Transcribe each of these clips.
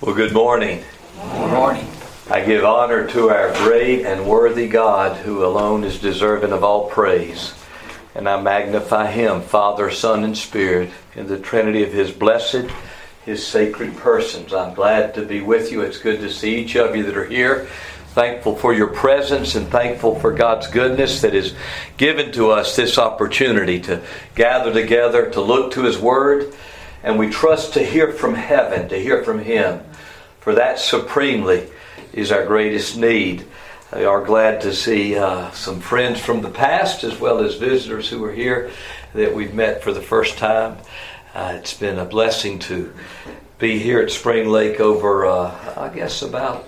Well, good morning. Good morning. I give honor to our great and worthy God who alone is deserving of all praise. And I magnify Him, Father, Son, and Spirit, in the Trinity of His blessed, His sacred persons. I'm glad to be with you. It's good to see each of you that are here. Thankful for your presence and thankful for God's goodness that is given to us this opportunity to gather together, to look to His Word, and we trust to hear from heaven, to hear from Him. For that supremely is our greatest need. We are glad to see uh, some friends from the past as well as visitors who are here that we've met for the first time. Uh, it's been a blessing to be here at Spring Lake over, uh, I guess, about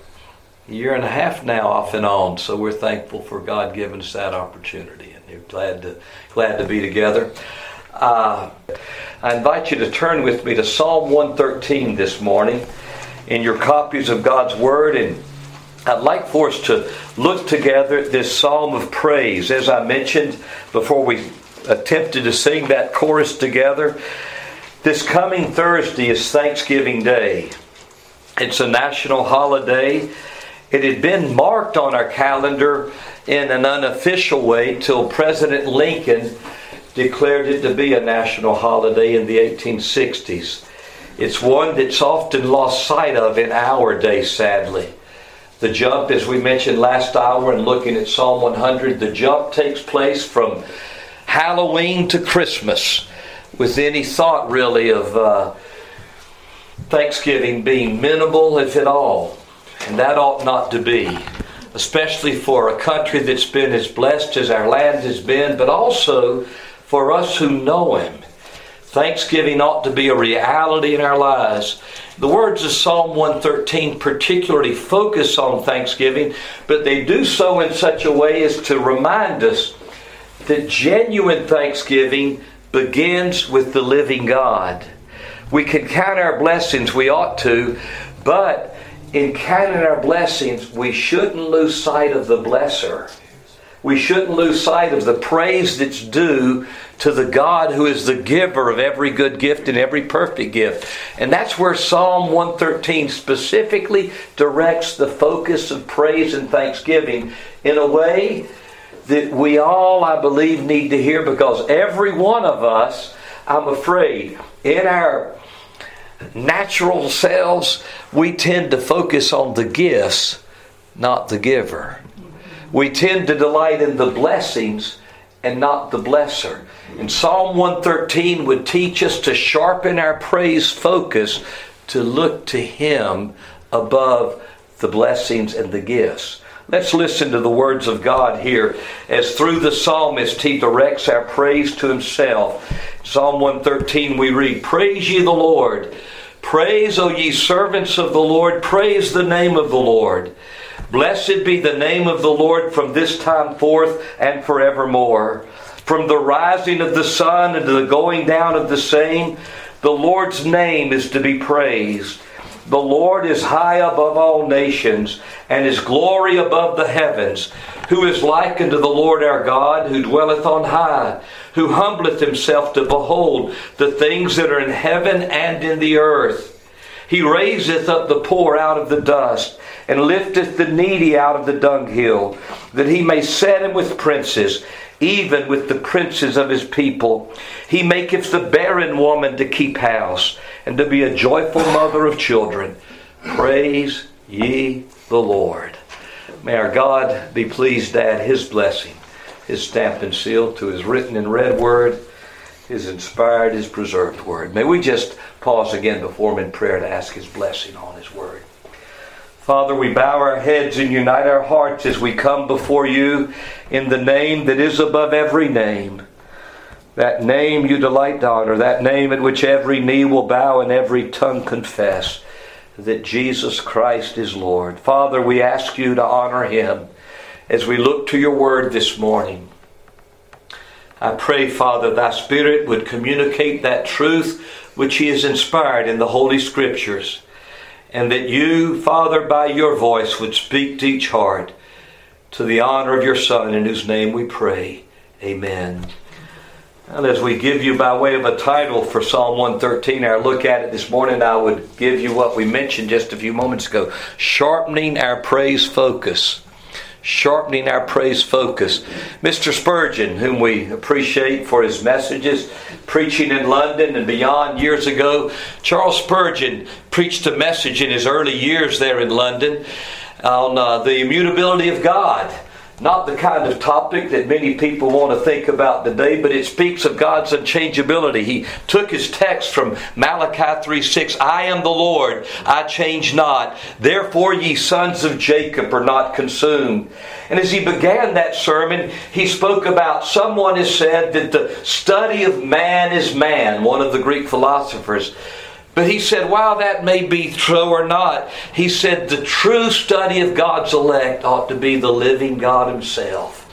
a year and a half now, off and on. So we're thankful for God giving us that opportunity, and we're glad to glad to be together. Uh, I invite you to turn with me to Psalm 113 this morning in your copies of God's Word. And I'd like for us to look together at this psalm of praise. As I mentioned before we attempted to sing that chorus together, this coming Thursday is Thanksgiving Day. It's a national holiday. It had been marked on our calendar in an unofficial way till President Lincoln declared it to be a national holiday in the 1860s. It's one that's often lost sight of in our day, sadly. The jump, as we mentioned last hour and looking at Psalm 100, the jump takes place from Halloween to Christmas with any thought really of uh, Thanksgiving being minimal, if at all. And that ought not to be, especially for a country that's been as blessed as our land has been, but also for us who know Him. Thanksgiving ought to be a reality in our lives. The words of Psalm 113 particularly focus on thanksgiving, but they do so in such a way as to remind us that genuine thanksgiving begins with the living God. We can count our blessings, we ought to, but in counting our blessings, we shouldn't lose sight of the blesser we shouldn't lose sight of the praise that's due to the God who is the giver of every good gift and every perfect gift. And that's where Psalm 113 specifically directs the focus of praise and thanksgiving in a way that we all, I believe, need to hear because every one of us, I'm afraid, in our natural selves, we tend to focus on the gifts, not the giver we tend to delight in the blessings and not the blesser. And Psalm 113 would teach us to sharpen our praise focus to look to Him above the blessings and the gifts. Let's listen to the words of God here as through the psalmist he directs our praise to himself. Psalm 113 we read, Praise ye the Lord. Praise, O ye servants of the Lord. Praise the name of the Lord. Blessed be the name of the Lord from this time forth and forevermore. From the rising of the sun and to the going down of the same, the Lord's name is to be praised. The Lord is high above all nations, and his glory above the heavens. Who is like unto the Lord our God, who dwelleth on high, who humbleth himself to behold the things that are in heaven and in the earth? He raiseth up the poor out of the dust, and lifteth the needy out of the dunghill, that he may set him with princes, even with the princes of his people. He maketh the barren woman to keep house, and to be a joyful mother of children. Praise ye the Lord. May our God be pleased add his blessing, his stamp and seal to his written and read word his inspired, his preserved word. May we just pause again before him in prayer to ask his blessing on his word. Father, we bow our heads and unite our hearts as we come before you in the name that is above every name. That name you delight to honor, that name at which every knee will bow and every tongue confess that Jesus Christ is Lord. Father, we ask you to honor him as we look to your word this morning. I pray, Father, thy Spirit would communicate that truth which he has inspired in the Holy Scriptures, and that you, Father, by your voice would speak to each heart to the honor of your Son, in whose name we pray. Amen. And as we give you by way of a title for Psalm 113, our look at it this morning, I would give you what we mentioned just a few moments ago sharpening our praise focus. Sharpening our praise focus. Mr. Spurgeon, whom we appreciate for his messages, preaching in London and beyond years ago, Charles Spurgeon preached a message in his early years there in London on uh, the immutability of God. Not the kind of topic that many people want to think about today, but it speaks of God's unchangeability. He took his text from Malachi 3 6 I am the Lord, I change not. Therefore, ye sons of Jacob are not consumed. And as he began that sermon, he spoke about someone has said that the study of man is man, one of the Greek philosophers. But he said, while that may be true or not, he said the true study of God's elect ought to be the living God Himself.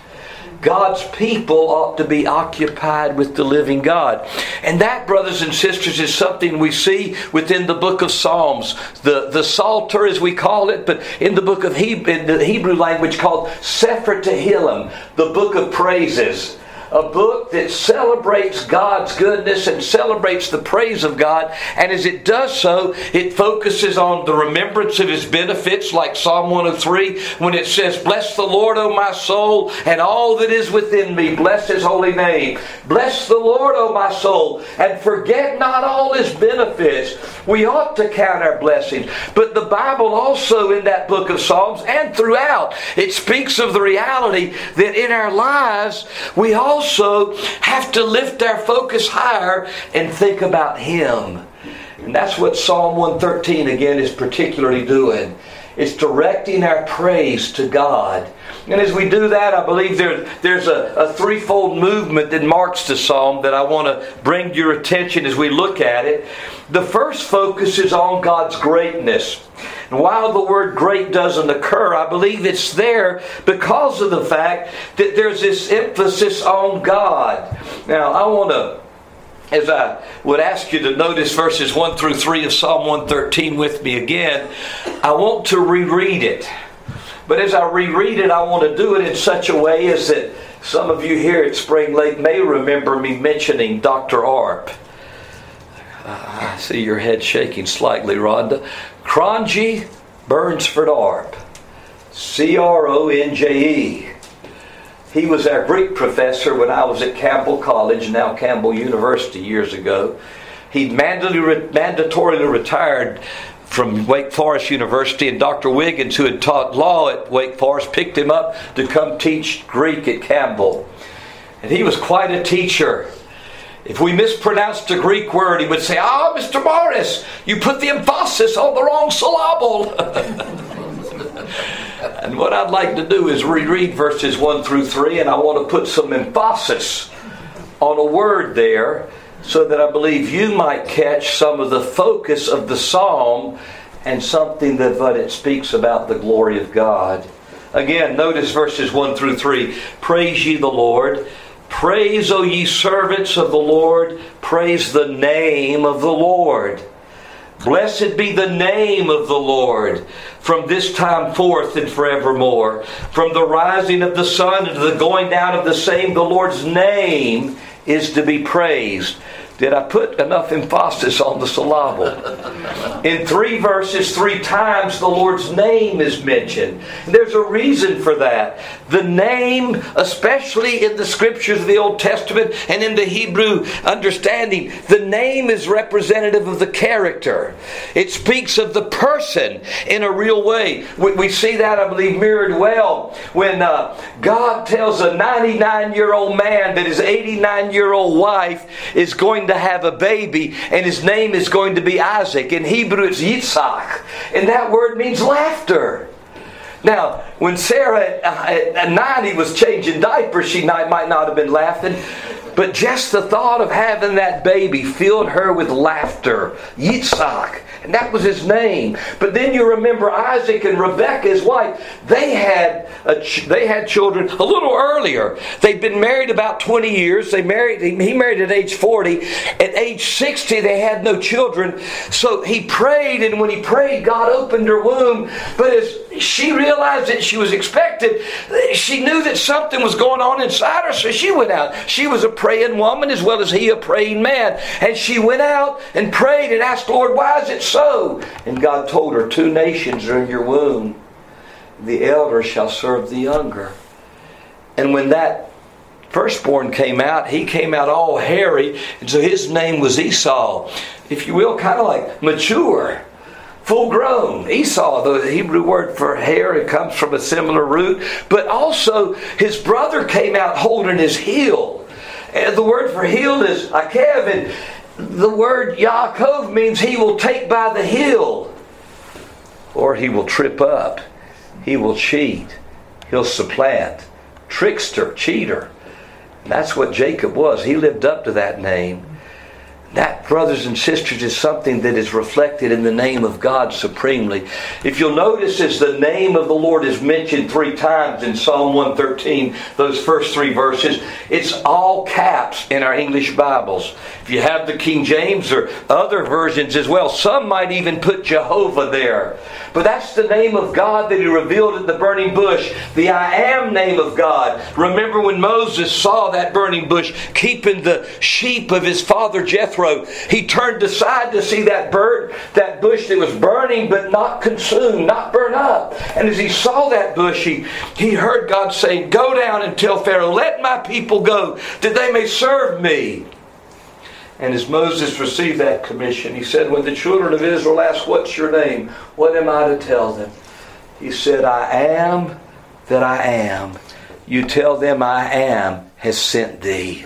God's people ought to be occupied with the living God. And that, brothers and sisters, is something we see within the book of Psalms. The, the Psalter, as we call it, but in the book of Hebrew, in the Hebrew language called Sefer Tehillim, the book of praises a book that celebrates God's goodness and celebrates the praise of God. And as it does so, it focuses on the remembrance of His benefits, like Psalm 103, when it says, Bless the Lord, O my soul, and all that is within me. Bless His holy name. Bless the Lord, O my soul, and forget not all His benefits. We ought to count our blessings. But the Bible also, in that book of Psalms and throughout, it speaks of the reality that in our lives, we all also have to lift our focus higher and think about Him. And that's what Psalm 113 again is particularly doing. It's directing our praise to God. And as we do that, I believe there, there's a, a threefold movement that marks the psalm that I want to bring to your attention as we look at it. The first focus is on God's greatness. And while the word great doesn't occur, I believe it's there because of the fact that there's this emphasis on God. Now, I want to as I would ask you to notice verses 1 through 3 of Psalm 113 with me again, I want to reread it. But as I reread it, I want to do it in such a way as that some of you here at Spring Lake may remember me mentioning Dr. Arp. Ah, I see your head shaking slightly, Rhonda. Cronje Burnsford Arp. C R O N J E. He was our Greek professor when I was at Campbell College, now Campbell University, years ago. He'd mandatorily retired from Wake Forest University, and Dr. Wiggins, who had taught law at Wake Forest, picked him up to come teach Greek at Campbell. And he was quite a teacher. If we mispronounced a Greek word, he would say, Ah, Mr. Morris, you put the emphasis on the wrong syllable. and what I'd like to do is reread verses 1 through 3, and I want to put some emphasis on a word there so that I believe you might catch some of the focus of the psalm and something that it speaks about the glory of God. Again, notice verses 1 through 3. Praise ye the Lord. Praise, O ye servants of the Lord, praise the name of the Lord. Blessed be the name of the Lord from this time forth and forevermore. From the rising of the sun and to the going down of the same, the Lord's name is to be praised. Did I put enough emphasis on the syllable? In three verses, three times, the Lord's name is mentioned. There's a reason for that. The name, especially in the scriptures of the Old Testament and in the Hebrew understanding, the name is representative of the character. It speaks of the person in a real way. We, we see that, I believe, mirrored well when uh, God tells a 99 year old man that his 89 year old wife is going to have a baby, and his name is going to be Isaac. In Hebrew, it's Yitzhak, and that word means laughter. Now, when Sarah uh, uh, at 90 was changing diapers, she might not have been laughing, but just the thought of having that baby filled her with laughter. Yitzhak. And that was his name. But then you remember Isaac and Rebekah, his wife, they had, ch- they had children a little earlier. They'd been married about 20 years. They married, he married at age 40. At age 60, they had no children. So he prayed, and when he prayed, God opened her womb. But as she realized that she was expected, she knew that something was going on inside her, so she went out. She was a praying woman as well as he a praying man. And she went out and prayed and asked, Lord, why is it so? And God told her, Two nations are in your womb. The elder shall serve the younger. And when that firstborn came out, he came out all hairy, and so his name was Esau. If you will, kind of like mature full grown. Esau, the Hebrew word for hair, it comes from a similar root. But also, his brother came out holding his heel. And the word for heel is akev, and the word Yaakov means he will take by the heel. Or he will trip up. He will cheat. He'll supplant. Trickster, cheater. That's what Jacob was. He lived up to that name. That, brothers and sisters, is something that is reflected in the name of God supremely. If you'll notice, as the name of the Lord is mentioned three times in Psalm 113, those first three verses, it's all caps in our English Bibles. If you have the King James or other versions as well, some might even put Jehovah there. But that's the name of God that He revealed at the burning bush, the I am name of God. Remember when Moses saw that burning bush keeping the sheep of his father Jethro, he turned aside to see that bird, that bush that was burning but not consumed, not burned up. And as he saw that bush, he, he heard God saying, Go down and tell Pharaoh, let my people go, that they may serve me. And as Moses received that commission, he said, When the children of Israel ask, What's your name? What am I to tell them? He said, I am that I am. You tell them I am has sent thee.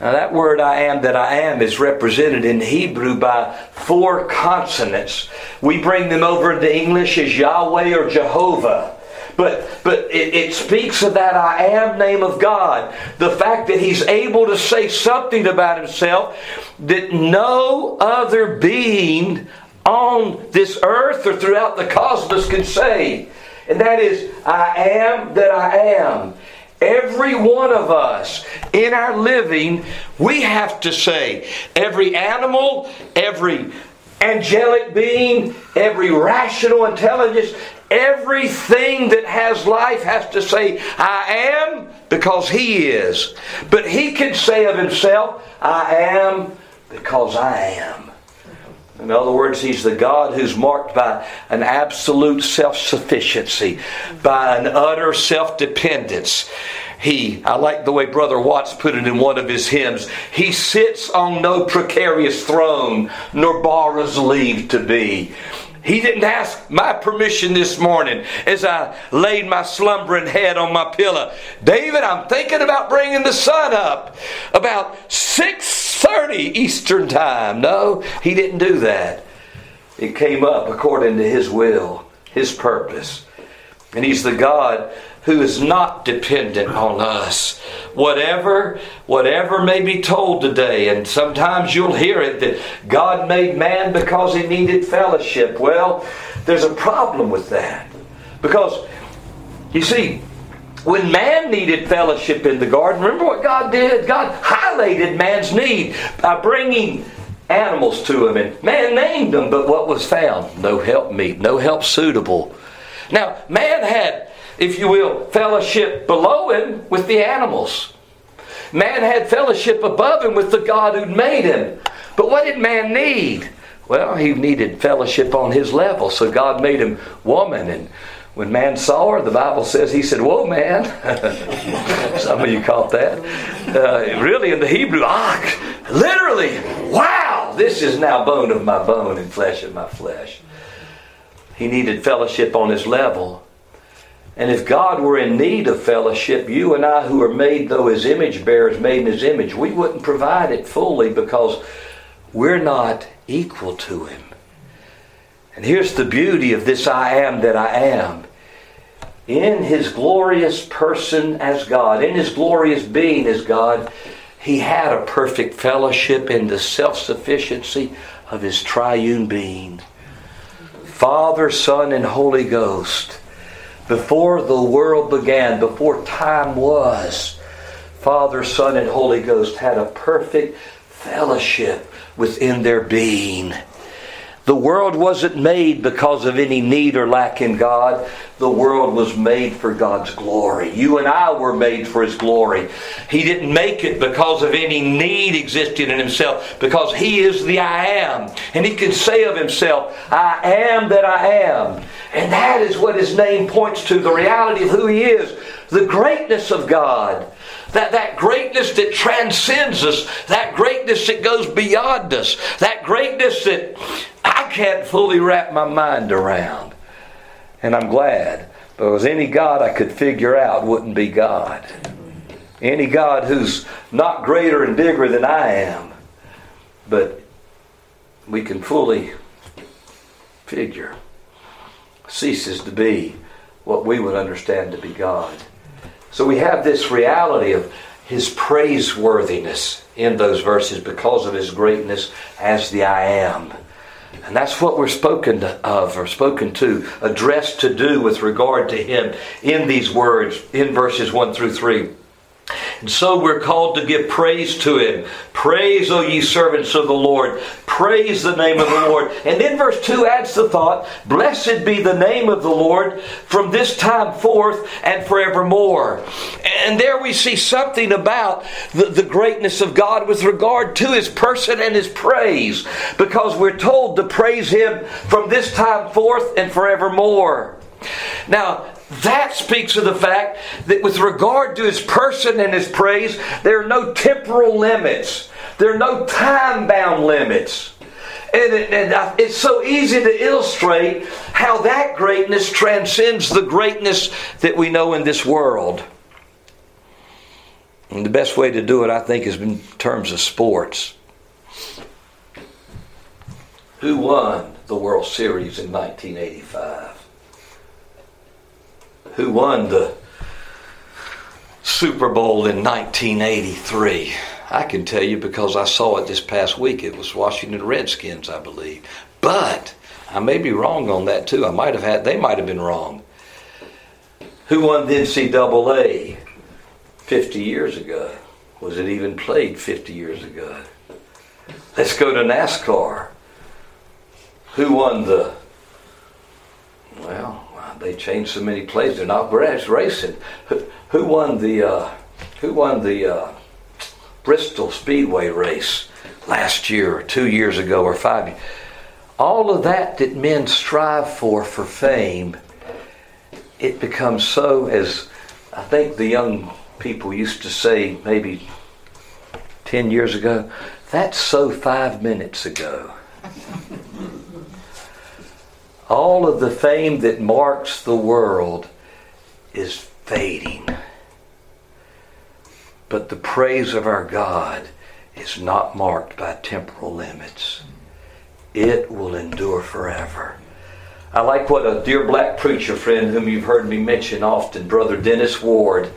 Now, that word I am that I am is represented in Hebrew by four consonants. We bring them over into English as Yahweh or Jehovah. But, but it, it, speaks of that I am name of God. The fact that He's able to say something about Himself that no other being on this earth or throughout the cosmos can say. And that is, I am that I am. Every one of us in our living, we have to say, every animal, every angelic being, every rational intelligence, Everything that has life has to say, I am, because He is. But He can say of Himself, I am, because I am. In other words, He's the God who's marked by an absolute self sufficiency, by an utter self dependence. He, I like the way Brother Watts put it in one of his hymns, He sits on no precarious throne, nor borrows leave to be. He didn't ask my permission this morning as I laid my slumbering head on my pillow. David, I'm thinking about bringing the sun up about 6:30 Eastern time. No, he didn't do that. It came up according to his will, his purpose. And he's the God who is not dependent on us. Whatever, whatever may be told today, and sometimes you'll hear it that God made man because he needed fellowship. Well, there's a problem with that. Because, you see, when man needed fellowship in the garden, remember what God did? God highlighted man's need by bringing animals to him. And man named them, but what was found? No help meet, no help suitable. Now, man had if you will, fellowship below him with the animals. Man had fellowship above him with the God who'd made him. But what did man need? Well, he needed fellowship on his level, so God made him woman. And when man saw her, the Bible says he said, Whoa, man. Some of you caught that. Uh, really, in the Hebrew, ah, literally, wow, this is now bone of my bone and flesh of my flesh. He needed fellowship on his level. And if God were in need of fellowship, you and I, who are made, though, his image bearers, made in His image, we wouldn't provide it fully because we're not equal to Him. And here's the beauty of this I am that I am. In His glorious person as God, in His glorious being as God, He had a perfect fellowship in the self sufficiency of his triune being. Father, Son, and Holy Ghost. Before the world began, before time was, Father, Son, and Holy Ghost had a perfect fellowship within their being. The world wasn't made because of any need or lack in God. The world was made for God's glory. You and I were made for His glory. He didn't make it because of any need existing in Himself, because He is the I am. And He can say of Himself, I am that I am. And that is what His name points to the reality of who He is, the greatness of God. That, that greatness that transcends us, that greatness that goes beyond us, that greatness that I can't fully wrap my mind around. And I'm glad because any God I could figure out wouldn't be God. Any God who's not greater and bigger than I am, but we can fully figure, ceases to be what we would understand to be God. So we have this reality of his praiseworthiness in those verses because of his greatness as the I am. And that's what we're spoken of or spoken to, addressed to do with regard to him in these words in verses 1 through 3. And so we're called to give praise to him. Praise, O ye servants of the Lord. Praise the name of the Lord. And then verse 2 adds the thought Blessed be the name of the Lord from this time forth and forevermore. And there we see something about the, the greatness of God with regard to his person and his praise. Because we're told to praise him from this time forth and forevermore. Now, that speaks of the fact that with regard to his person and his praise, there are no temporal limits. There are no time bound limits. And, it, and, it's so easy to illustrate how that greatness transcends the greatness that we know in this world. And the best way to do it, I think, is in terms of sports. Who won the World Series in 1985? who won the Super Bowl in 1983. I can tell you because I saw it this past week. It was Washington Redskins, I believe. But I may be wrong on that too. I might have had, they might have been wrong. Who won the NCAA 50 years ago? Was it even played 50 years ago? Let's go to NASCAR. Who won the, well, they changed so many plays. They're not racing. Who, who won the uh, Who won the uh, Bristol Speedway race last year, or two years ago, or five? Years? All of that that men strive for for fame, it becomes so. As I think the young people used to say, maybe ten years ago, that's so five minutes ago all of the fame that marks the world is fading. But the praise of our God is not marked by temporal limits. It will endure forever. I like what a dear black preacher friend, whom you've heard me mention often, Brother Dennis Ward,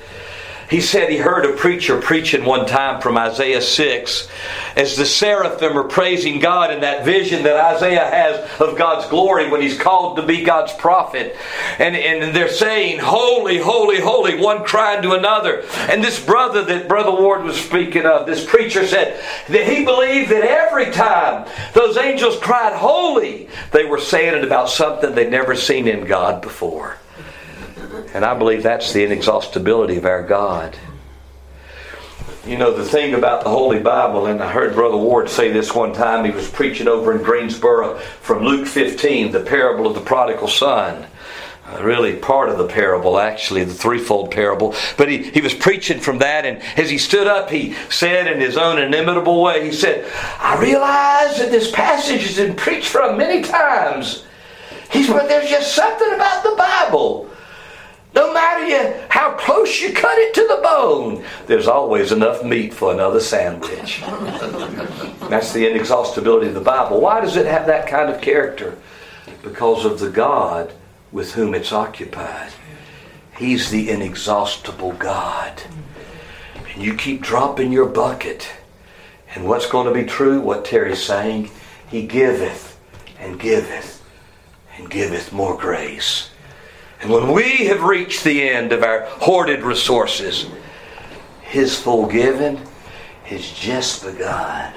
he said he heard a preacher preaching one time from Isaiah 6 as the seraphim are praising God in that vision that Isaiah has of God's glory when he's called to be God's prophet. And, and they're saying, Holy, holy, holy, one crying to another. And this brother that Brother Ward was speaking of, this preacher said that he believed that every time those angels cried, Holy, they were saying it about something they'd never seen in God before. And I believe that's the inexhaustibility of our God. You know, the thing about the Holy Bible, and I heard Brother Ward say this one time, he was preaching over in Greensboro from Luke 15, the parable of the prodigal son. Uh, really, part of the parable, actually, the threefold parable. But he, he was preaching from that, and as he stood up, he said in his own inimitable way, he said, I realize that this passage has been preached from many times. He's, but there's just something about the Bible no matter you, how close you cut it to the bone, there's always enough meat for another sandwich. That's the inexhaustibility of the Bible. Why does it have that kind of character? Because of the God with whom it's occupied. He's the inexhaustible God. And you keep dropping your bucket. And what's going to be true? What Terry's saying? He giveth and giveth and giveth more grace. And when we have reached the end of our hoarded resources, His full giving has just begun.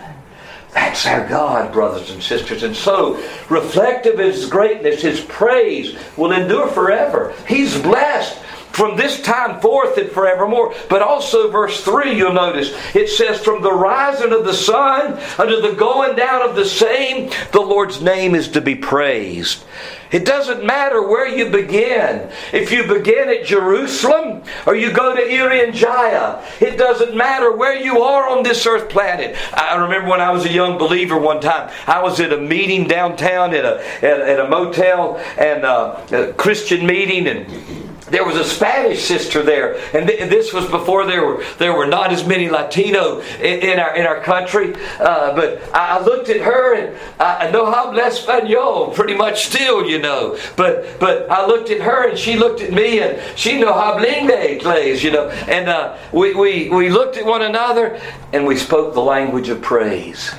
That's our God, brothers and sisters. And so, reflective of His greatness, His praise will endure forever. He's blessed from this time forth and forevermore. But also, verse 3, you'll notice, it says, From the rising of the sun unto the going down of the same, the Lord's name is to be praised. It doesn't matter where you begin. If you begin at Jerusalem or you go to Irian Jaya, it doesn't matter where you are on this earth planet. I remember when I was a young believer one time, I was at a meeting downtown at a, at, at a motel and uh, a Christian meeting and there was a Spanish sister there, and th- this was before there were there were not as many Latino in, in our in our country. Uh, but I, looked at her and I, know how español, pretty much still, you know. But but I looked at her and she looked at me and she know how blingue plays, you know. And uh, we, we we looked at one another and we spoke the language of praise.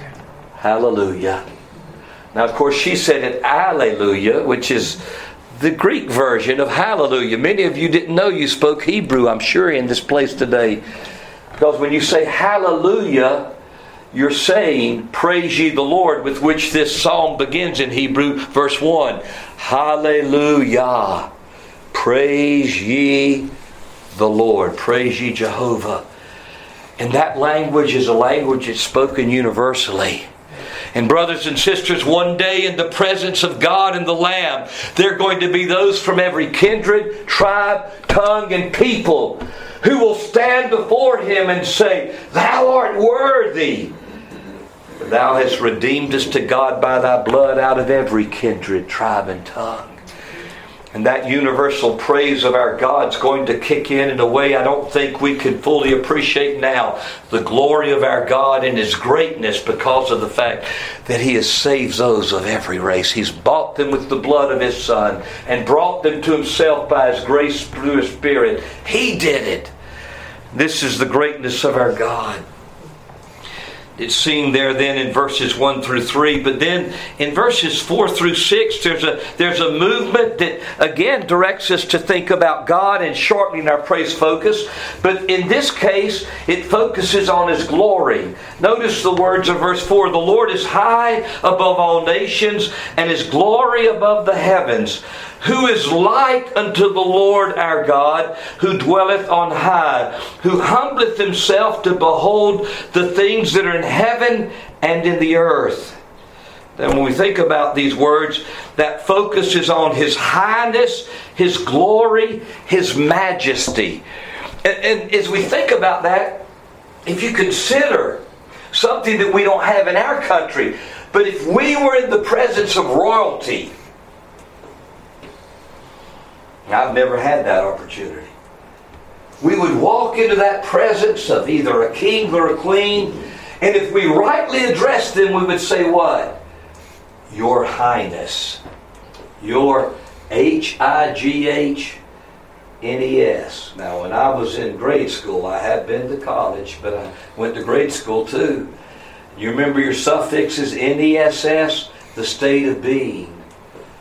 Hallelujah. Now, of course, she said it, Alleluia, which is the Greek version of hallelujah. Many of you didn't know you spoke Hebrew, I'm sure, in this place today. Because when you say hallelujah, you're saying, Praise ye the Lord, with which this psalm begins in Hebrew, verse 1. Hallelujah. Praise ye the Lord. Praise ye Jehovah. And that language is a language that's spoken universally. And, brothers and sisters, one day in the presence of God and the Lamb, there are going to be those from every kindred, tribe, tongue, and people who will stand before Him and say, Thou art worthy. Thou hast redeemed us to God by thy blood out of every kindred, tribe, and tongue. And that universal praise of our God's going to kick in in a way I don't think we can fully appreciate now. The glory of our God and His greatness because of the fact that He has saved those of every race. He's bought them with the blood of His Son and brought them to Himself by His grace through His Spirit. He did it. This is the greatness of our God it's seen there then in verses 1 through 3 but then in verses 4 through 6 there's a there's a movement that again directs us to think about god and shortening our praise focus. But in this case it focuses on his glory. Notice the words of verse 4 the lord is high above all nations and his glory above the heavens who is like unto the Lord our God, who dwelleth on high, who humbleth himself to behold the things that are in heaven and in the earth. Then, when we think about these words, that focuses on His highness, His glory, His majesty. And, and as we think about that, if you consider something that we don't have in our country, but if we were in the presence of royalty, I've never had that opportunity. We would walk into that presence of either a king or a queen, and if we rightly addressed them, we would say, What? Your Highness. Your H I G H N E S. Now, when I was in grade school, I had been to college, but I went to grade school too. You remember your suffixes N E S S? The state of being.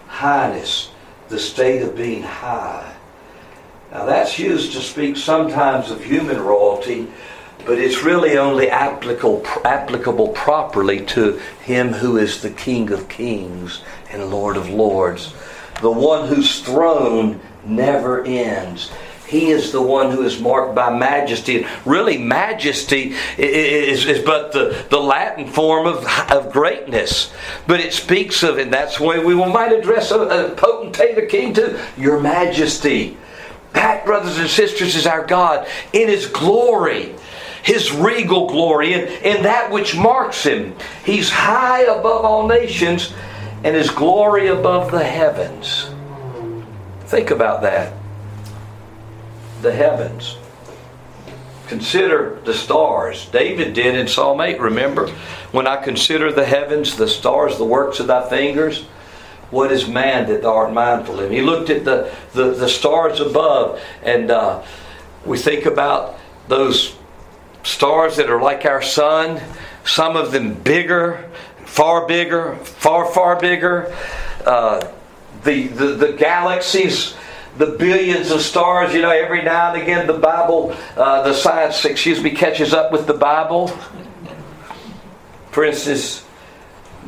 Highness the state of being high. Now, that's used to speak sometimes of human royalty, but it's really only applicable, applicable properly to him who is the King of kings and Lord of lords, the one whose throne never ends. He is the one who is marked by majesty. And really, majesty is, is but the, the Latin form of, of greatness. But it speaks of, and that's why we might address a, a potentate, a king to your majesty. That, brothers and sisters, is our God in His glory his regal glory and, and that which marks him. He's high above all nations and his glory above the heavens. Think about that the heavens. Consider the stars. David did in Psalm 8, remember? When I consider the heavens, the stars, the works of thy fingers, what is man that thou art mindful of? He looked at the, the, the stars above, and uh, we think about those stars that are like our sun, some of them bigger, far bigger, far, far bigger. Uh, the, the, the galaxies, the billions of stars, you know, every now and again the Bible, uh, the science, excuse me, catches up with the Bible. For instance,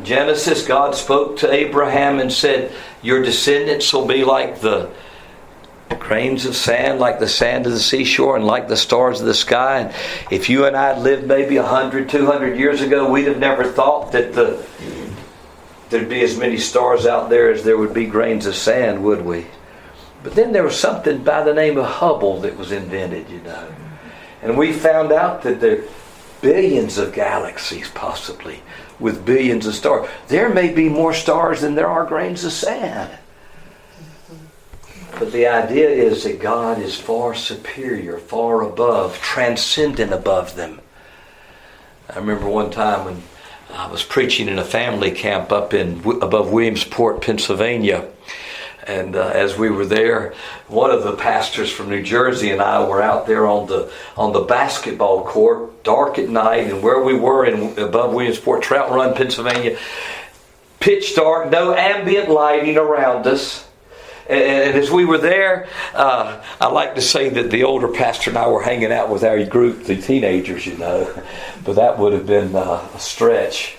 Genesis, God spoke to Abraham and said, Your descendants will be like the grains of sand, like the sand of the seashore, and like the stars of the sky. And if you and I had lived maybe 100, 200 years ago, we'd have never thought that the, there'd be as many stars out there as there would be grains of sand, would we? But then there was something by the name of Hubble that was invented, you know. And we found out that there are billions of galaxies, possibly, with billions of stars. There may be more stars than there are grains of sand. But the idea is that God is far superior, far above, transcendent above them. I remember one time when I was preaching in a family camp up in above Williamsport, Pennsylvania. And uh, as we were there, one of the pastors from New Jersey and I were out there on the on the basketball court, dark at night, and where we were in above Williamsport, Trout Run, Pennsylvania, pitch dark, no ambient lighting around us. And as we were there, uh, I like to say that the older pastor and I were hanging out with our group, the teenagers, you know, but that would have been uh, a stretch,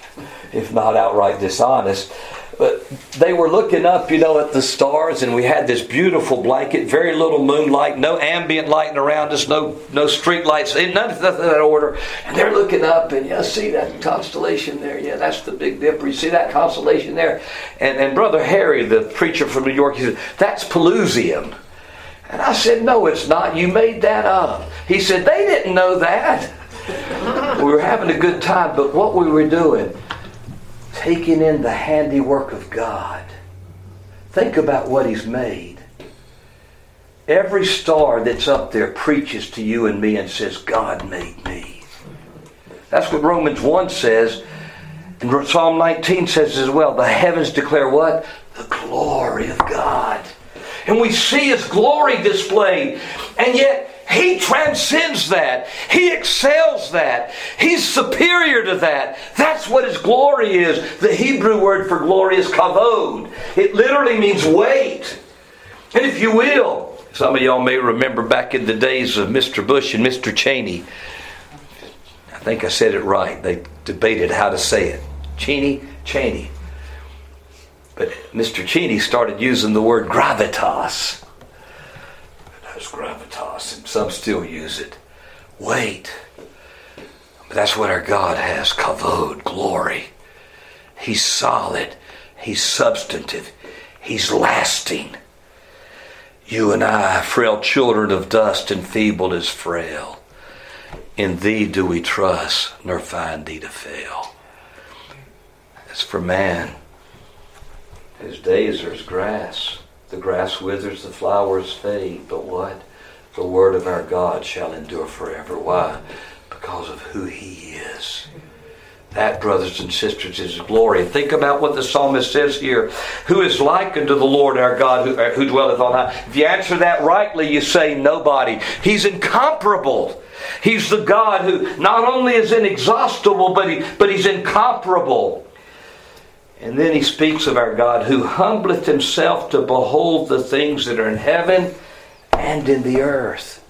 if not outright dishonest. But they were looking up, you know, at the stars, and we had this beautiful blanket, very little moonlight, no ambient lighting around us, no no street lights, none of that order. And they're looking up, and yeah, see that constellation there? Yeah, that's the Big Dipper. You see that constellation there? And and Brother Harry, the preacher from New York, he said, "That's Pelusium." And I said, "No, it's not. You made that up." He said, "They didn't know that." we were having a good time, but what we were doing taking in the handiwork of God. Think about what He's made. Every star that's up there preaches to you and me and says, God made me. That's what Romans 1 says. And Psalm 19 says as well, the heavens declare what? The glory of God. And we see His glory displayed. And yet, he transcends that. He excels that. He's superior to that. That's what His glory is. The Hebrew word for glory is kavod. It literally means weight. And if you will, some of y'all may remember back in the days of Mr. Bush and Mr. Cheney. I think I said it right. They debated how to say it. Cheney, Cheney. But Mr. Cheney started using the word gravitas gravitas, and some still use it. Wait. But that's what our God has kavod, glory. He's solid, He's substantive, He's lasting. You and I, frail children of dust and feeble as frail, in Thee do we trust, nor find Thee to fail. As for man, his days are as grass. The grass withers, the flowers fade, but what? The word of our God shall endure forever. Why? Because of who He is. That, brothers and sisters, is glory. Think about what the psalmist says here. Who is like unto the Lord our God who, who dwelleth on high? If you answer that rightly, you say nobody. He's incomparable. He's the God who not only is inexhaustible, but, he, but he's incomparable. And then he speaks of our God who humbleth himself to behold the things that are in heaven and in the earth.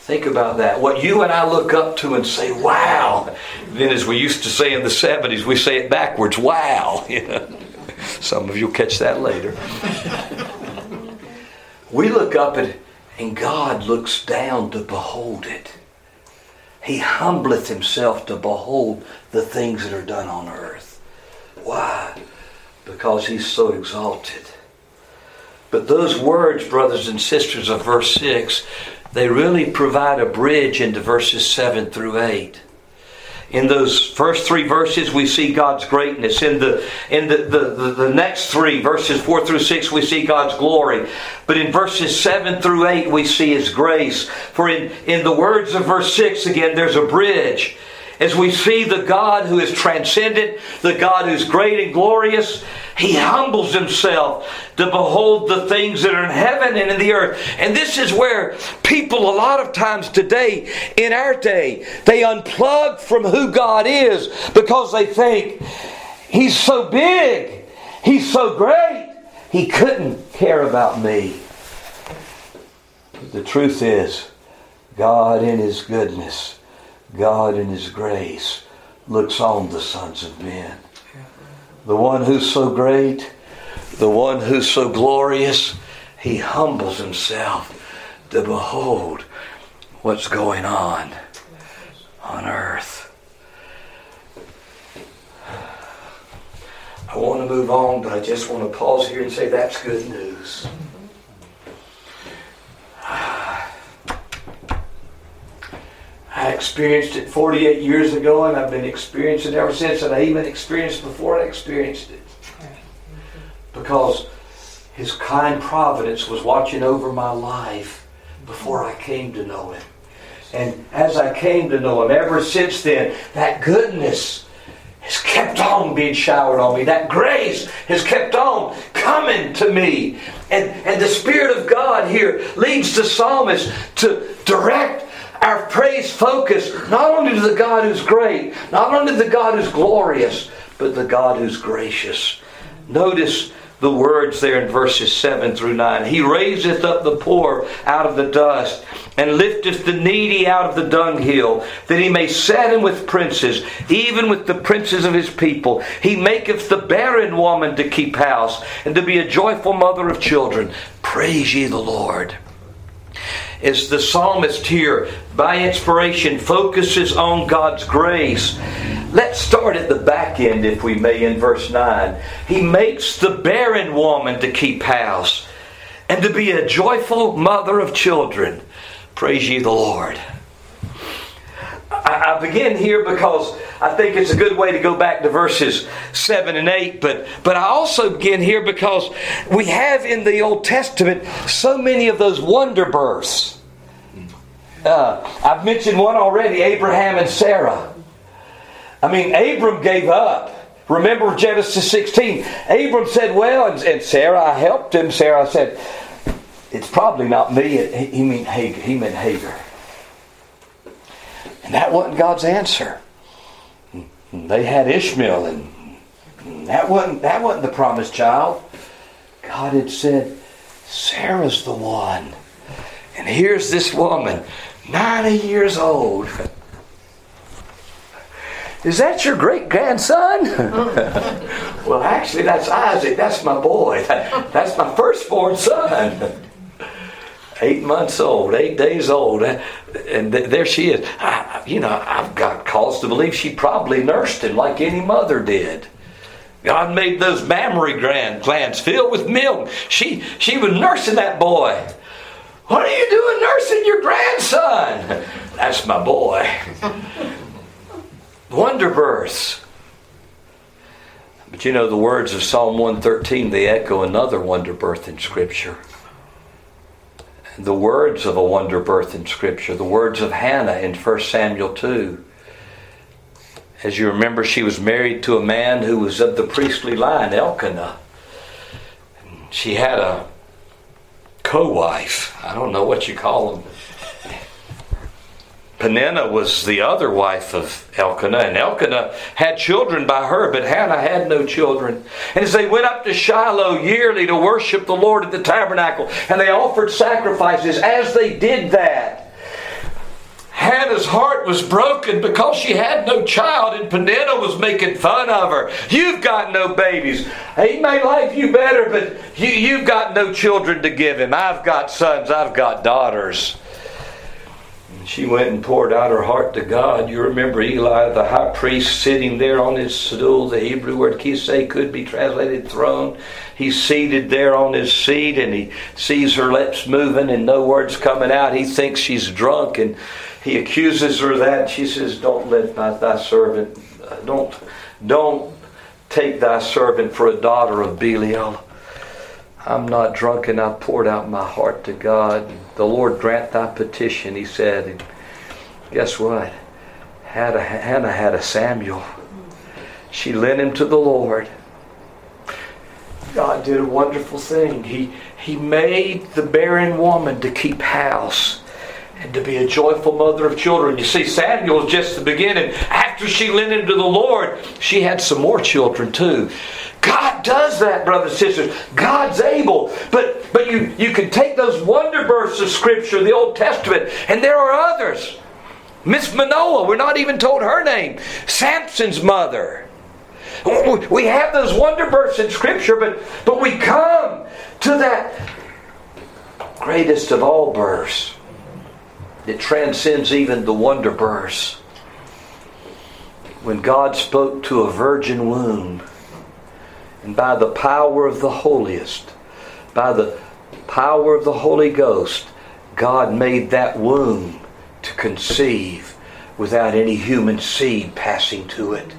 Think about that. What you and I look up to and say, wow. Then, as we used to say in the 70s, we say it backwards, wow. Some of you will catch that later. we look up at and God looks down to behold it. He humbleth himself to behold the things that are done on earth. Why? Because he's so exalted. But those words, brothers and sisters, of verse 6, they really provide a bridge into verses 7 through 8. In those first three verses, we see God's greatness. In the in the, the, the, the, next three, verses four through six, we see God's glory. But in verses seven through eight, we see His grace. For in, in the words of verse six, again, there's a bridge as we see the God who is transcendent, the God who's great and glorious, He humbles himself to behold the things that are in heaven and in the earth. And this is where people, a lot of times today, in our day, they unplug from who God is because they think, He's so big, He's so great, He couldn't care about me. But the truth is, God in His goodness, God in His grace, looks on the sons of men the one who's so great, the one who's so glorious, he humbles himself to behold what's going on on earth. I want to move on, but I just want to pause here and say that's good news. I experienced it 48 years ago, and I've been experiencing it ever since, and I even experienced before I experienced it. Because His kind providence was watching over my life before I came to know Him. And as I came to know Him, ever since then, that goodness has kept on being showered on me. That grace has kept on coming to me. And, and the Spirit of God here leads the psalmist to direct our praise focus not only to the God who's great, not only to the God who's glorious, but the God who's gracious. Notice the words there in verses 7 through 9. He raiseth up the poor out of the dust, and lifteth the needy out of the dunghill, that he may set him with princes, even with the princes of his people. He maketh the barren woman to keep house, and to be a joyful mother of children. Praise ye the Lord as the psalmist here, by inspiration, focuses on God's grace. Let's start at the back end, if we may, in verse 9. He makes the barren woman to keep house and to be a joyful mother of children. Praise ye the Lord. I, begin here because I think it's a good way to go back to verses 7 and 8, but, but I also begin here because we have in the Old Testament so many of those wonder births. Uh, I've mentioned one already Abraham and Sarah. I mean, Abram gave up. Remember Genesis 16. Abram said, Well, and, and Sarah, I helped him. Sarah said, It's probably not me. He, meant Hagar. He meant Hagar. And that wasn't God's answer. They had Ishmael, and that wasn't, that wasn't the promised child. God had said, Sarah's the one. And here's this woman, 90 years old. Is that your great grandson? well, actually, that's Isaac. That's my boy. That's my firstborn son eight months old, eight days old, and there she is. I, you know, I've got cause to believe she probably nursed him like any mother did. God made those mammary glands filled with milk. She she was nursing that boy. What are you doing nursing your grandson? That's my boy. Wonder births. But you know the words of Psalm 113, they echo another wonder birth in Scripture the words of a wonder birth in Scripture, the words of Hannah in 1 Samuel 2. As you remember, she was married to a man who was of the priestly line, Elkanah. She had a co wife. I don't know what you call them. Peninnah was the other wife of Elkanah, and Elkanah had children by her, but Hannah had no children. And as they went up to Shiloh yearly to worship the Lord at the tabernacle, and they offered sacrifices, as they did that, Hannah's heart was broken because she had no child, and Peninnah was making fun of her. You've got no babies. He may like you better, but you, you've got no children to give him. I've got sons, I've got daughters she went and poured out her heart to God. You remember Eli, the high priest, sitting there on his stool. The Hebrew word kiseh could be translated throne. He's seated there on his seat and he sees her lips moving and no words coming out. He thinks she's drunk and he accuses her that. She says, Don't let thy, servant, uh, don't, don't take thy servant for a daughter of Belial. I'm not drunk and I poured out my heart to God. The Lord grant thy petition, he said. And guess what? Hannah had a Samuel. She led him to the Lord. God did a wonderful thing. He, he made the barren woman to keep house and to be a joyful mother of children. You see, Samuel is just the beginning. After she went into the Lord, she had some more children too. God does that, brothers and sisters. God's able. But but you, you can take those wonder births of Scripture, the Old Testament, and there are others. Miss Manoah, we're not even told her name. Samson's mother. We have those wonder births in Scripture, but, but we come to that greatest of all births that transcends even the wonder births. When God spoke to a virgin womb, and by the power of the holiest, by the power of the Holy Ghost, God made that womb to conceive without any human seed passing to it.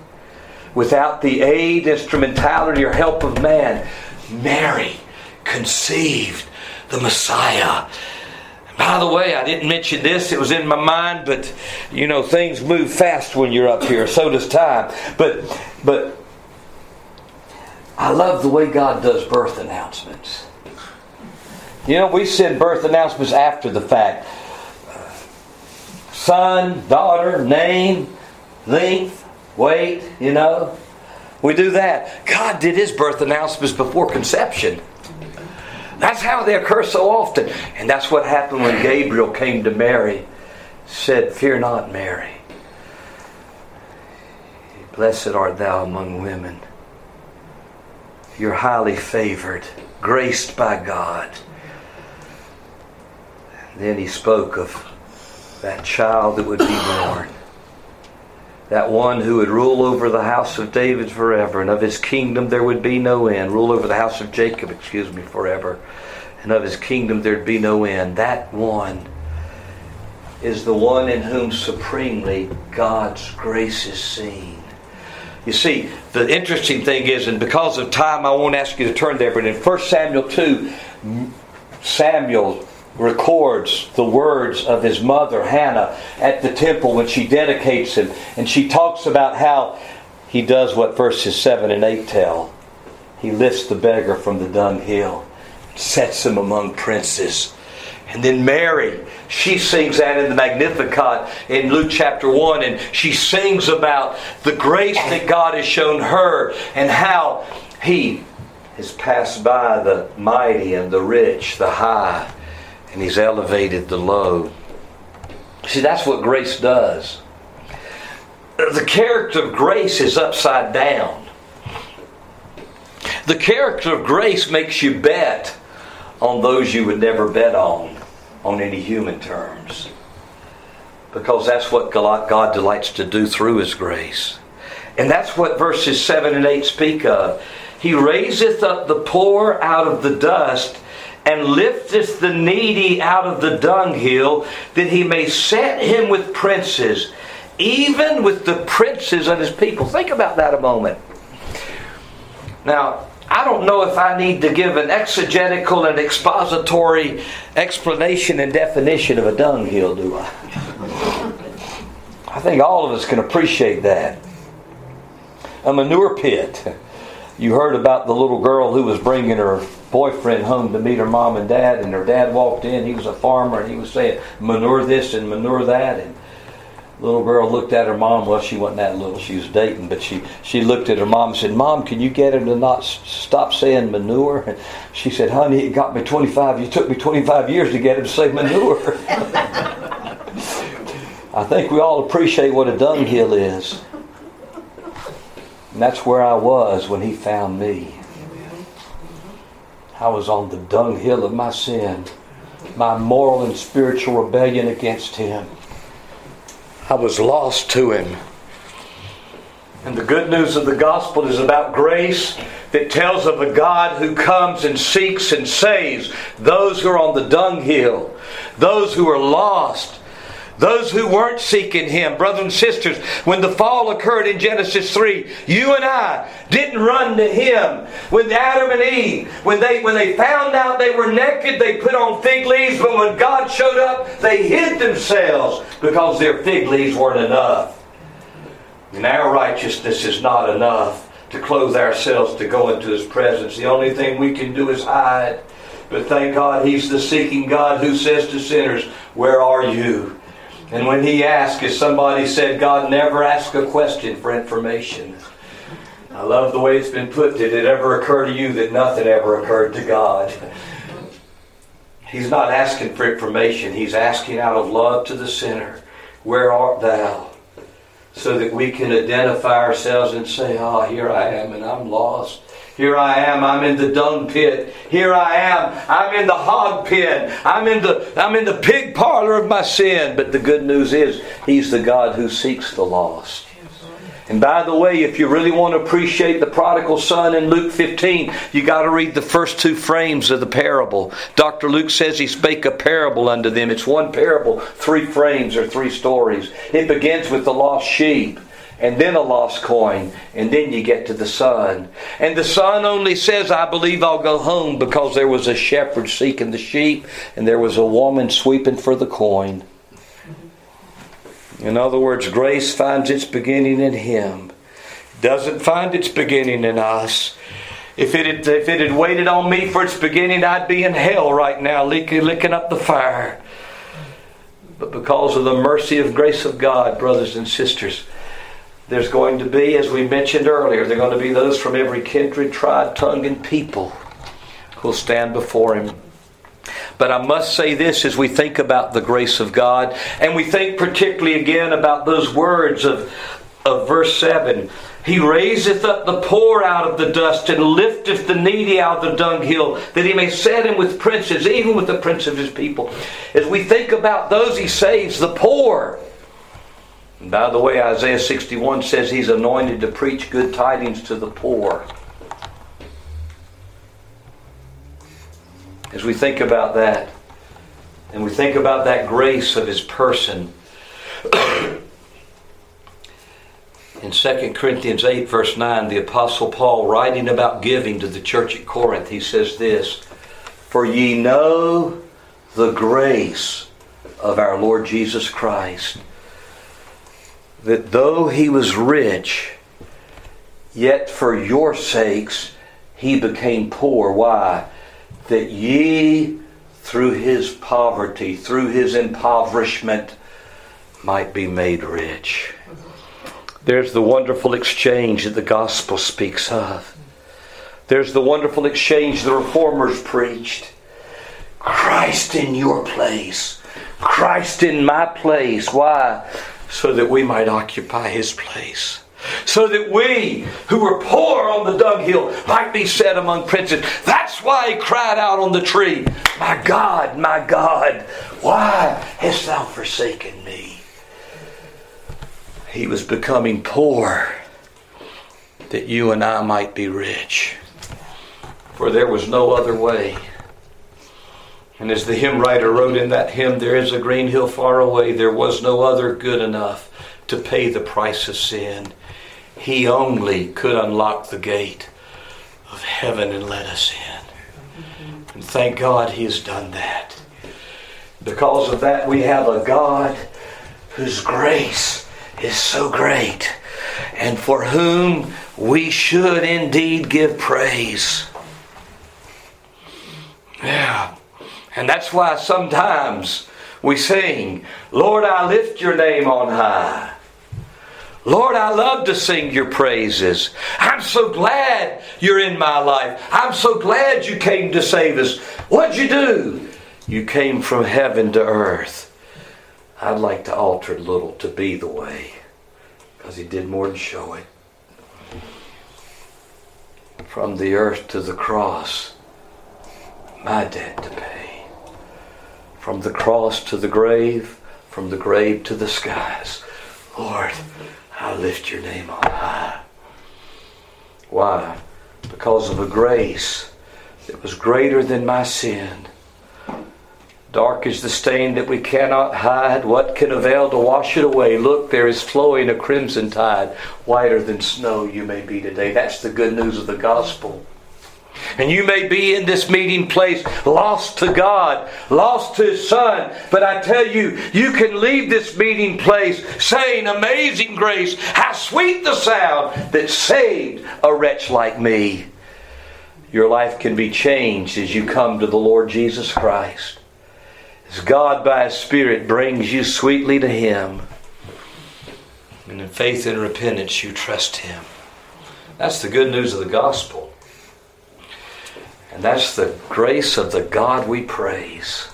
Without the aid, instrumentality, or help of man, Mary conceived the Messiah. By the way, I didn't mention this, it was in my mind, but you know, things move fast when you're up here, so does time. But but I love the way God does birth announcements. You know, we send birth announcements after the fact. Son, daughter, name, length, weight, you know. We do that. God did his birth announcements before conception. That's how they occur so often. And that's what happened when Gabriel came to Mary, said, Fear not, Mary. Blessed art thou among women. You're highly favored, graced by God. Then he spoke of that child that would be born. That one who would rule over the house of David forever, and of his kingdom there would be no end. Rule over the house of Jacob, excuse me, forever. And of his kingdom there'd be no end. That one is the one in whom supremely God's grace is seen. You see, the interesting thing is, and because of time, I won't ask you to turn there, but in 1 Samuel 2, Samuel records the words of his mother Hannah at the temple when she dedicates him. And she talks about how he does what verses 7 and 8 tell. He lifts the beggar from the dunghill, sets him among princes. And then Mary, she sings that in the Magnificat in Luke chapter 1, and she sings about the grace that God has shown her and how He has passed by the mighty and the rich, the high, and He's elevated the low. See, that's what grace does. The character of grace is upside down. The character of grace makes you bet on those you would never bet on, on any human terms. Because that's what God delights to do through His grace. And that's what verses 7 and 8 speak of. He raiseth up the poor out of the dust and lifteth the needy out of the dunghill, that he may set him with princes, even with the princes of his people. Think about that a moment. Now, I don't know if I need to give an exegetical and expository explanation and definition of a dunghill, do I? I think all of us can appreciate that. A manure pit. You heard about the little girl who was bringing her boyfriend home to meet her mom and dad, and her dad walked in. He was a farmer, and he was saying, manure this and manure that. And little girl looked at her mom. Well, she wasn't that little; she was dating, but she she looked at her mom and said, "Mom, can you get her to not stop saying manure?" And she said, "Honey, it got me 25. You took me 25 years to get her to say manure." I think we all appreciate what a dunghill is. And that's where I was when he found me. I was on the dunghill of my sin, my moral and spiritual rebellion against Him. I was lost to Him. And the good news of the gospel is about grace that tells of a God who comes and seeks and saves those who are on the dunghill, those who are lost, those who weren't seeking Him, brothers and sisters, when the fall occurred in Genesis 3, you and I didn't run to Him. When Adam and Eve, when they, when they found out they were naked, they put on fig leaves, but when God showed up, they hid themselves because their fig leaves weren't enough. And our righteousness is not enough to clothe ourselves to go into His presence. The only thing we can do is hide. But thank God He's the seeking God who says to sinners, Where are you? And when He asked, as somebody said, God never asks a question for information. I love the way it's been put. Did it ever occur to you that nothing ever occurred to God? He's not asking for information. He's asking out of love to the sinner, Where art thou? So that we can identify ourselves and say, Ah, oh, here I am and I'm lost. Here I am, I'm in the dung pit. Here I am, I'm in the hog pen. I'm in the I'm in the pig parlor of my sin. But the good news is he's the God who seeks the lost. And by the way, if you really want to appreciate the prodigal son in Luke 15, you got to read the first two frames of the parable. Dr. Luke says he spake a parable unto them. It's one parable, three frames or three stories. It begins with the lost sheep and then a lost coin, and then you get to the son. And the son only says, I believe I'll go home because there was a shepherd seeking the sheep, and there was a woman sweeping for the coin. In other words, grace finds its beginning in Him. Doesn't find its beginning in us. If it, had, if it had waited on me for its beginning, I'd be in hell right now, licking, licking up the fire. But because of the mercy of grace of God, brothers and sisters, there's going to be, as we mentioned earlier, there are going to be those from every kindred, tribe, tongue, and people who will stand before Him. But I must say this as we think about the grace of God, and we think particularly again about those words of, of verse 7 He raiseth up the poor out of the dust and lifteth the needy out of the dunghill, that he may set him with princes, even with the prince of his people. As we think about those, he saves the poor. And by the way, Isaiah 61 says he's anointed to preach good tidings to the poor. as we think about that, and we think about that grace of his person, in 2 Corinthians 8, verse 9, the Apostle Paul, writing about giving to the church at Corinth, he says this For ye know the grace of our Lord Jesus Christ, that though he was rich, yet for your sakes he became poor. Why? that ye, through his poverty, through his impoverishment, might be made rich. There's the wonderful exchange that the gospel speaks of. There's the wonderful exchange the reformers preached. Christ in your place. Christ in my place. Why? So that we might occupy his place so that we who were poor on the dunghill might be set among princes. That's why he cried out on the tree, My God, my God, why hast thou forsaken me? He was becoming poor that you and I might be rich. For there was no other way. And as the hymn writer wrote in that hymn, There is a green hill far away, there was no other good enough to pay the price of sin. He only could unlock the gate of heaven and let us in. And thank God He has done that. Because of that, we have a God whose grace is so great and for whom we should indeed give praise. Yeah. And that's why sometimes we sing, Lord, I lift your name on high. Lord, I love to sing your praises. I'm so glad you're in my life. I'm so glad you came to save us. What'd you do? You came from heaven to earth. I'd like to alter a little to be the way because he did more than show it. From the earth to the cross, my debt to pay. From the cross to the grave, from the grave to the skies. Lord, I lift your name on high. Why? Because of a grace that was greater than my sin. Dark is the stain that we cannot hide. What can avail to wash it away? Look, there is flowing a crimson tide. Whiter than snow you may be today. That's the good news of the gospel. And you may be in this meeting place lost to God, lost to His Son. But I tell you, you can leave this meeting place saying, Amazing grace, how sweet the sound that saved a wretch like me. Your life can be changed as you come to the Lord Jesus Christ. As God by His Spirit brings you sweetly to Him. And in faith and repentance, you trust Him. That's the good news of the gospel. And that's the grace of the God we praise.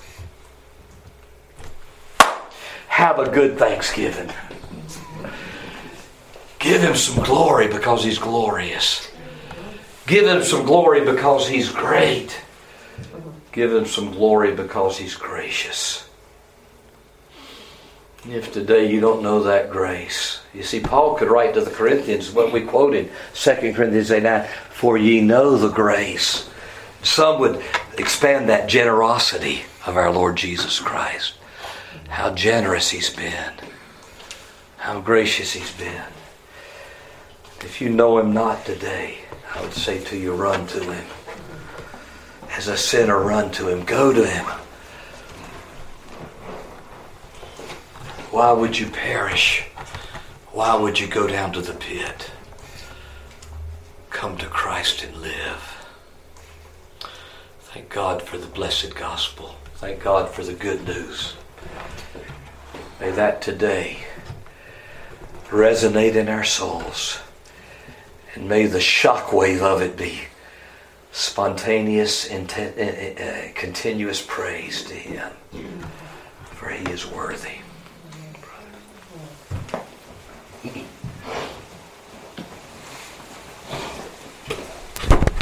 Have a good Thanksgiving. Give him some glory because he's glorious. Give him some glory because he's great. Give him some glory because he's gracious. If today you don't know that grace, you see, Paul could write to the Corinthians what we quoted, 2 Corinthians 8 9, for ye know the grace some would expand that generosity of our Lord Jesus Christ. How generous He's been, how gracious He's been. If you know Him not today, I would say to you, run to Him. As a sinner, run to Him. Go to Him. Why would you perish? Why would you go down to the pit? Come to Christ and live. Thank God for the blessed gospel. Thank God for the good news. May that today resonate in our souls. And may the shockwave of it be spontaneous, intent, uh, uh, continuous praise to Him. For He is worthy.